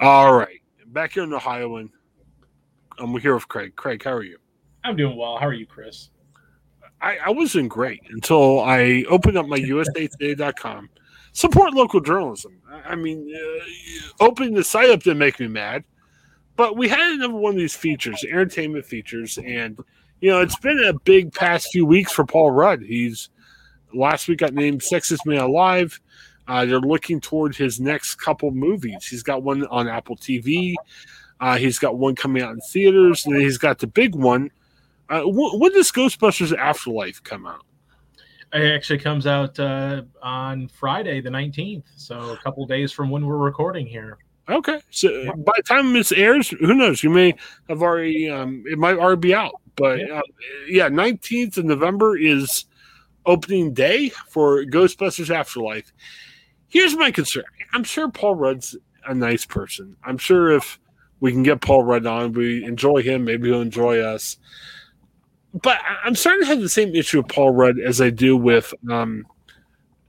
All right, back here in Ohio, and I'm here with Craig. Craig, how are you? I'm doing well. How are you, Chris? I, I wasn't great until I opened up my USAtoday.com. Support local journalism. I mean, uh, opening the site up didn't make me mad, but we had another one of these features, entertainment features, and you know it's been a big past few weeks for Paul Rudd. He's last week got named Sexiest Man Alive. Uh, they're looking toward his next couple movies. He's got one on Apple TV. Uh, he's got one coming out in theaters, and he's got the big one. Uh, wh- when does Ghostbusters Afterlife come out? It actually comes out uh, on Friday, the 19th. So a couple days from when we're recording here. Okay, so by the time this airs, who knows? You may have already. Um, it might already be out, but uh, yeah, nineteenth of November is opening day for Ghostbusters Afterlife. Here's my concern. I'm sure Paul Rudd's a nice person. I'm sure if we can get Paul Rudd on, we enjoy him, maybe he'll enjoy us. But I'm starting to have the same issue with Paul Rudd as I do with um,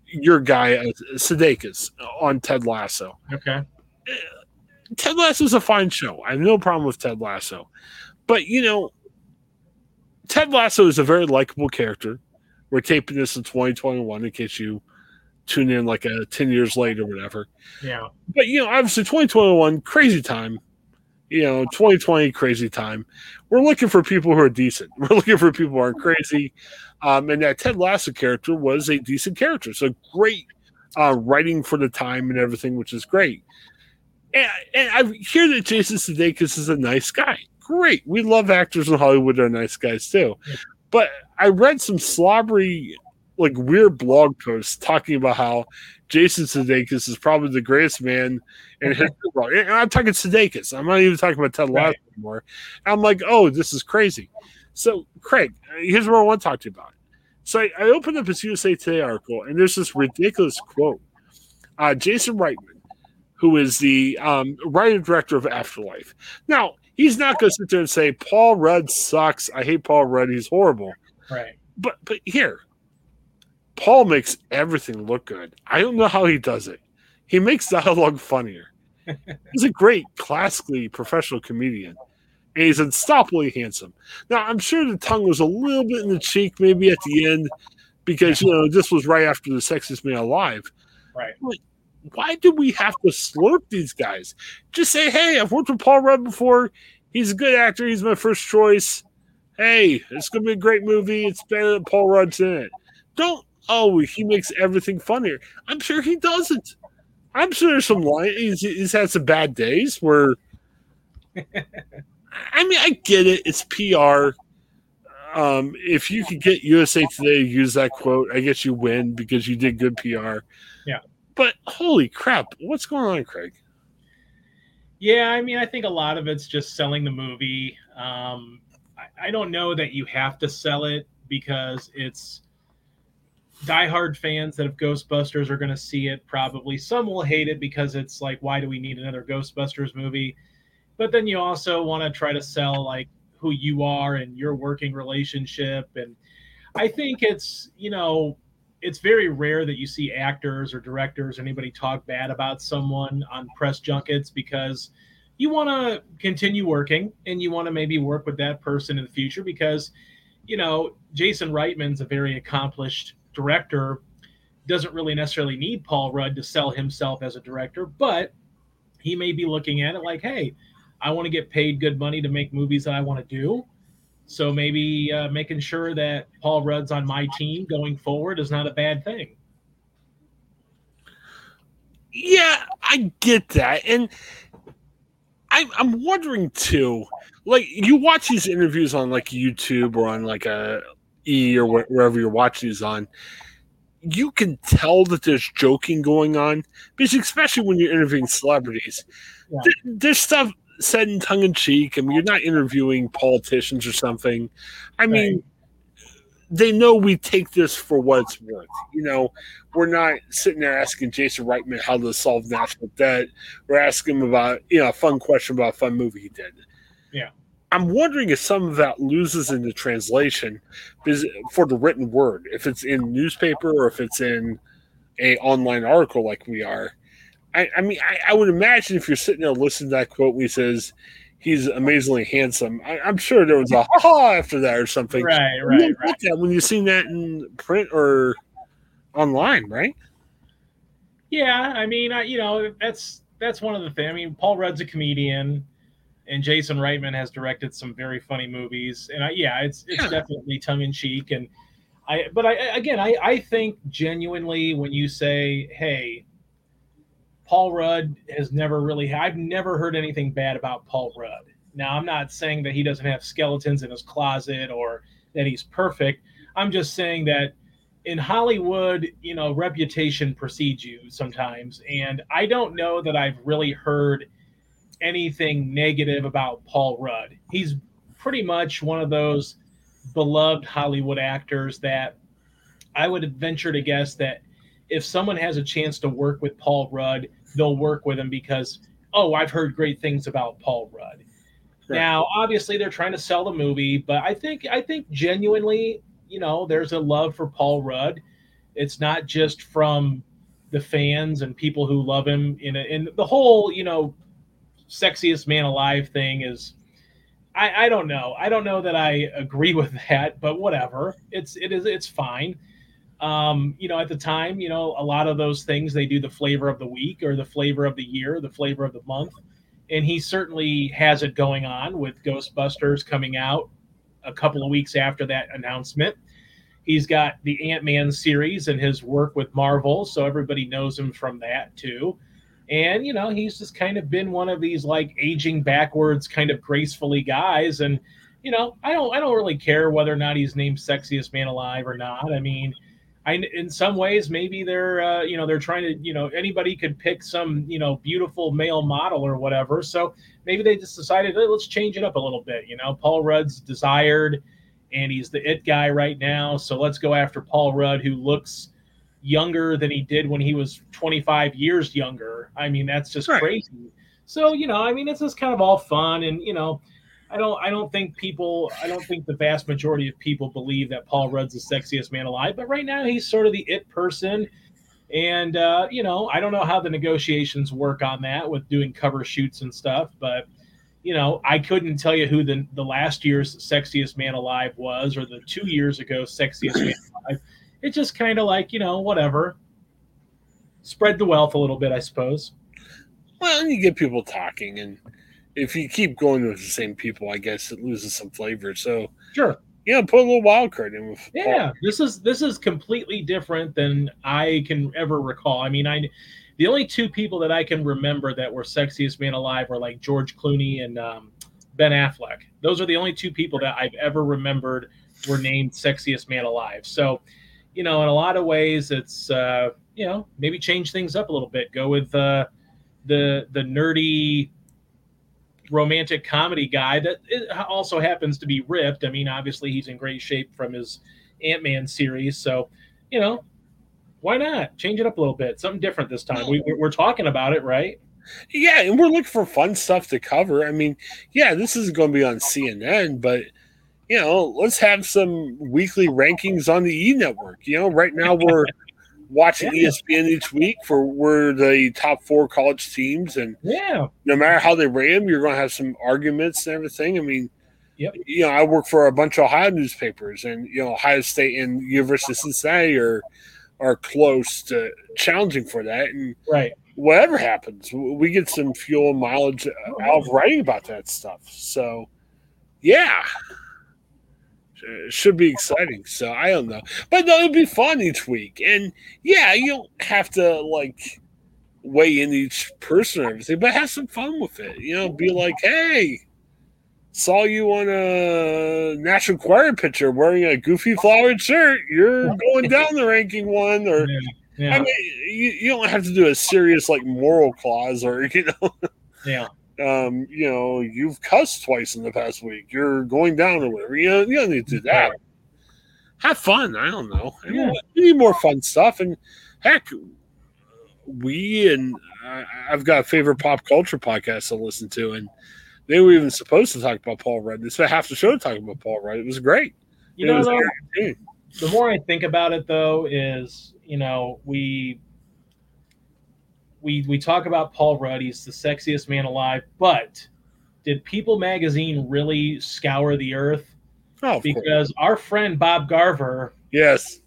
your guy uh, Sudeikis on Ted Lasso. Okay. Ted Lasso is a fine show. I have no problem with Ted Lasso, but you know, Ted Lasso is a very likable character. We're taping this in 2021 in case you tune in like a 10 years later, whatever. Yeah. But you know, obviously 2021, crazy time. You know, 2020, crazy time. We're looking for people who are decent. We're looking for people who aren't crazy. Um, and that Ted Lasso character was a decent character. So great uh, writing for the time and everything, which is great. And, and I hear that Jason Sudeikis is a nice guy. Great. We love actors in Hollywood are nice guys too. But I read some slobbery, like weird blog posts talking about how Jason Sudeikis is probably the greatest man in history. And I'm talking Sudeikis. I'm not even talking about Ted Lasso Right. anymore. I'm like, oh, this is crazy. So, Craig, here's what I want to talk to you about. So I, I opened up his USA Today article, and there's this ridiculous quote. Uh, Jason Reitman, who is the um, writer director of Afterlife. Now, he's not going to sit there and say Paul Rudd sucks. I hate Paul Rudd. He's horrible. Right. But but here, Paul makes everything look good. I don't know how he does it. He makes dialogue funnier. he's a great classically professional comedian. And he's unstoppably handsome. Now I'm sure the tongue was a little bit in the cheek, maybe at the end, because you know this was right after the sexiest man alive Right. why do we have to slurp these guys? Just say, hey, I've worked with Paul Rudd before. He's a good actor. He's my first choice. Hey, it's going to be a great movie. It's better that Paul Rudd's in it. Don't, oh, he makes everything funnier. I'm sure he doesn't. I'm sure there's some line. He's, he's had some bad days where, I mean, I get it. It's PR. Um, if you could get USA Today to use that quote, I guess you win because you did good PR. Yeah. But holy crap, what's going on, Craig? Yeah, I mean, I think a lot of it's just selling the movie. Um, I, I don't know that you have to sell it because it's diehard fans that of Ghostbusters are going to see it. Probably some will hate it because it's like, why do we need another Ghostbusters movie? But then you also want to try to sell like who you are and your working relationship. And I think it's you know it's very rare that you see actors or directors or anybody talk bad about someone on press junkets because you want to continue working and you want to maybe work with that person in the future because you know Jason Reitman's a very accomplished director doesn't really necessarily need Paul Rudd to sell himself as a director but he may be looking at it like hey I want to get paid good money to make movies that I want to do so maybe uh, making sure that Paul Rudd's on my team going forward is not a bad thing. Yeah, I get that. And I'm, I'm wondering too, like, you watch these interviews on like YouTube or on like a E or wh- wherever you're watching these on. You can tell that there's joking going on because, especially when you're interviewing celebrities, Yeah. th- there's stuff said in tongue in cheek. I mean, you're not interviewing politicians or something. I mean, they know we take this for what it's worth. You know, we're not sitting there asking Jason Reitman how to solve national debt. We're asking him about, you know, a fun question about a fun movie he did. Yeah. I'm wondering if some of that loses in the translation for the written word, if it's in newspaper or if it's in a online article like we are. I, I mean, I, I, would imagine if you're sitting there listening to that quote when he says he's amazingly handsome, I, am sure there was a ha after that or something. Right, right, right. That when you've seen that in print or online, right? Yeah, I mean, I, you know, that's that's one of the things. I mean, Paul Rudd's a comedian, and Jason Reitman has directed some very funny movies, and I, yeah, it's it's yeah. definitely tongue in cheek, and I, but I again, I I think genuinely when you say, hey Paul Rudd has never really, I've never heard anything bad about Paul Rudd. Now, I'm not saying that he doesn't have skeletons in his closet or that he's perfect. I'm just saying that in Hollywood, you know, reputation precedes you sometimes. And I don't know that I've really heard anything negative about Paul Rudd. He's pretty much one of those beloved Hollywood actors that I would venture to guess that if someone has a chance to work with Paul Rudd, they'll work with him because oh, I've heard great things about Paul Rudd. Now, obviously, they're trying to sell the movie, but I think I think genuinely, you know, there's a love for Paul Rudd. It's not just from the fans and people who love him. In a, in the whole, you know, sexiest man alive thing is. I, I don't know. I don't know that I agree with that, but whatever. It's it is it's fine um, you know, at the time, you know, a lot of those things they do the flavor of the week or the flavor of the year, the flavor of the month. And he certainly has it going on with Ghostbusters coming out a couple of weeks after that announcement. He's got the Ant Man series and his work with Marvel, so everybody knows him from that too. And you know, he's just kind of been one of these like aging backwards, kind of gracefully guys. And you know, I don't, I don't really care whether or not he's named sexiest man alive or not. I mean, I, in some ways, maybe they're, uh, you know, they're trying to, you know, anybody could pick some, you know, beautiful male model or whatever. So maybe they just decided, hey, let's change it up a little bit. You know, Paul Rudd's desired, and he's the it guy right now. So let's go after Paul Rudd, who looks younger than he did when he was 25 years younger. I mean, that's just right. crazy. So you know, I mean, it's just kind of all fun, and you know, I don't I don't think people I don't think the vast majority of people believe that Paul Rudd's the sexiest man alive, but right now he's sort of the it person. And uh, you know, I don't know how the negotiations work on that with doing cover shoots and stuff, but you know, I couldn't tell you who the the last year's sexiest man alive was or the two years ago sexiest man alive. It's just kind of like, you know, whatever. Spread the wealth a little bit, I suppose. Well, you get people talking and if you keep going with the same people, I guess it loses some flavor. So sure, yeah, put a little wild card in with. Yeah, Paul. this is this is completely different than I can ever recall. I mean, I the only two people that I can remember that were sexiest man alive were like George Clooney and um, Ben Affleck. Those are the only two people that I've ever remembered were named sexiest man alive. So, you know, in a lot of ways, it's uh, you know maybe change things up a little bit. Go with uh, the the nerdy romantic comedy guy that also happens to be ripped. I mean, obviously he's in great shape from his Ant Man series, so you know, why not change it up a little bit, something different this time? We, we're talking about it, right? Yeah, and we're looking for fun stuff to cover. I mean, yeah, this isn't going to be on CNN, but you know, let's have some weekly rankings on the E Network. You know, right now we're watching yeah. ESPN each week for where the top four college teams, and yeah, no matter how they rate them, you're going to have some arguments and everything. I mean, yep. you know, I work for a bunch of Ohio newspapers, and you know, Ohio State and University of Cincinnati are are close to challenging for that, and right. Whatever happens, we get some fuel mileage oh, out of writing about that stuff. So, yeah, it should be exciting. So I don't know, but no, it'd be fun each week. And yeah, you don't have to like weigh in each person or everything, but have some fun with it. You know, be like, hey, saw you on a National Enquirer picture wearing a goofy flowered shirt. You're going down the ranking one, or yeah, yeah. I mean, you, you don't have to do a serious like moral clause or you know. Yeah um, you know, you've cussed twice in the past week. You're going down or whatever. You, know, you don't need to do that. Have fun. I don't know. I mean, we need more fun stuff. And heck, we and uh, I've got favorite pop culture podcast to listen to, and they were even supposed to talk about Paul Rudd. They spent half the show talking about Paul Rudd. It was great. You it know, the more I think about it, though, is you know we we we talk about Paul Rudd, he's the sexiest man alive, but did People Magazine really scour the earth? Oh, because our friend Bob Garver, yes,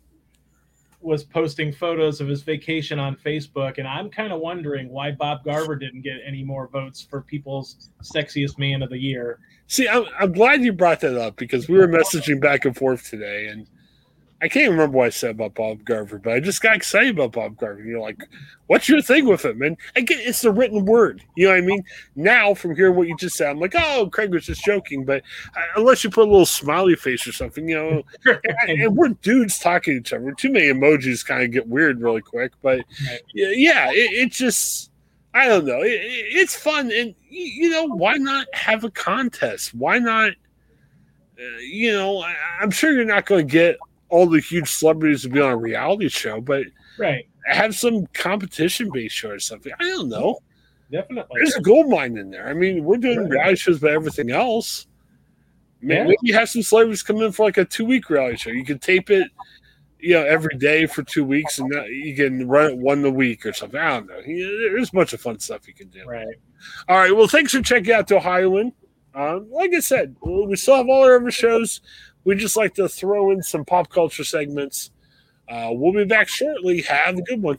was posting photos of his vacation on Facebook, and I'm kind of wondering why Bob Garver didn't get any more votes for People's Sexiest Man of the Year. See, I'm, I'm glad you brought that up because we were messaging back and forth today, and I can't remember what I said about Bob Garver, but I just got excited about Bob Garver. You're like, what's your thing with him? And again, it's the written word. You know what I mean? Now, from hearing what you just said, I'm like, oh, Craig was just joking. But uh, unless you put a little smiley face or something, you know, and, and, we're dudes talking to each other. Too many emojis kind of get weird really quick. But yeah, it, it just. I don't know. It, it's fun, and you know why not have a contest? Why not? Uh, you know, I, I'm sure you're not going to get all the huge celebrities to be on a reality show, but right, have some competition based show or something. I don't know. Definitely, there's a gold mine in there. I mean, we're doing right. reality shows, but everything else. Maybe, yeah. maybe you have some celebrities come in for like a two week reality show. You can tape it, you know, every day for two weeks, and you can run it one a week or something. I don't know. There's a bunch of fun stuff you can do. Right. All right. Well, thanks for checking out the Ohioan. Um, like I said, we still have all our other shows we just like to throw in some pop culture segments. Uh, we'll be back shortly. Have a good one.